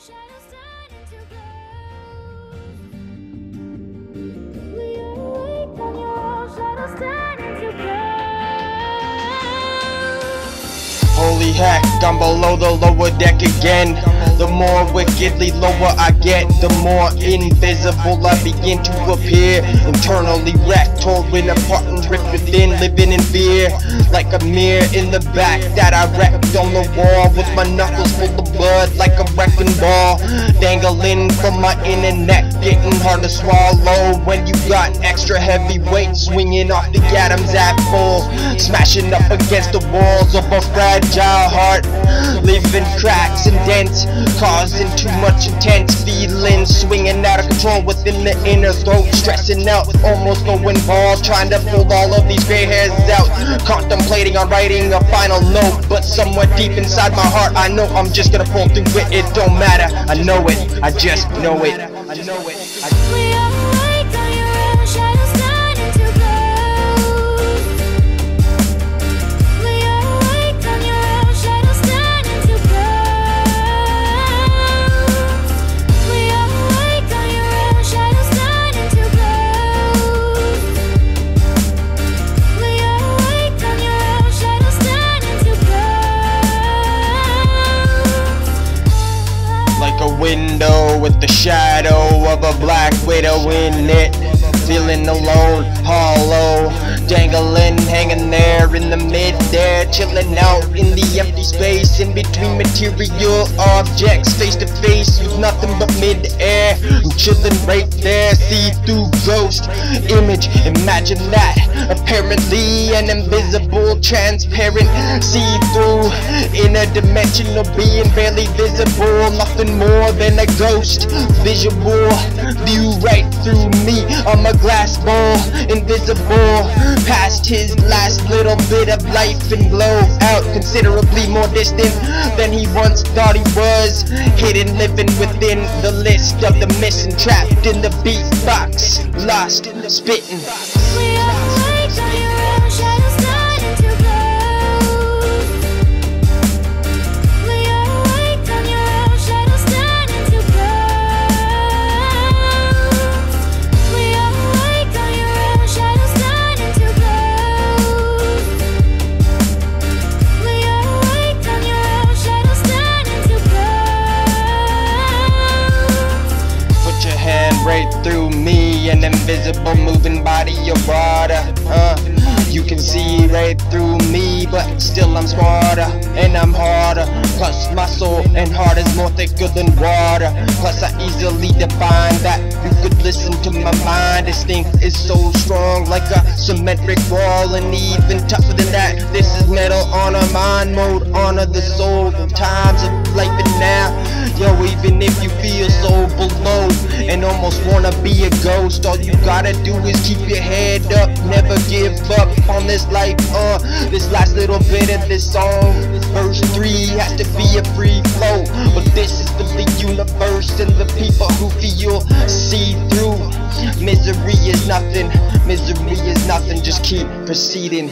shadows turn into ghosts. Holy heck, I'm below the lower deck again. The more wickedly lower I get, the more invisible I begin to appear. Internally wrecked, torn apart and ripped within, living in fear. Like a mirror in the back that I wrecked on the wall with my knuckles full of blood like a wrecking ball. Dangling from my inner neck, getting hard to swallow when you got extra heavy weight swinging off the Adam's apple. Smashing up against the walls of a fragile heart. Leaving cracks and dents, causing too much intense feelings. Swinging out of control within the inner throat. Stressing out, almost going bald. Trying to pull all of these gray hairs out. Contemplating on writing a final note. But somewhere deep inside my heart, I know I'm just gonna pull through it. It don't matter, I know it, I just know it. I know it. I We are window with the shadow of a black widow in it. Feeling alone, hollow, dangling, hanging there in the mid-air, chilling out in the empty space in between material objects, face to face with nothing but mid-air. Chilling right there, see-through ghost image. Imagine that, apparently an invisible, transparent, see-through interdimensional being, barely visible, nothing more than a ghost. Visual view right through me. I'm a glass ball, invisible. Past his last little bit of life and glow out considerably more distant than he once thought he was. Hidden, living within the list of the missing, trapped in the beatbox, lost, spitting. Invisible moving body of water. Uh, you can see right through me, but still I'm smarter and I'm harder. Plus my soul and heart is more thicker than water. Plus I easily define that you could listen to my mind. This thing is so strong, like a cement brick wall, and even tougher than that. This is metal on a mind mode, honor the soul times of life and now. Yo, even if you feel wanna be a ghost, all you gotta do is keep your head up, never give up on this life. Uh, this last little bit of this song, verse three has to be a free flow, but this is the universe and the people who feel see through. Misery is nothing, misery is nothing. Just keep proceeding.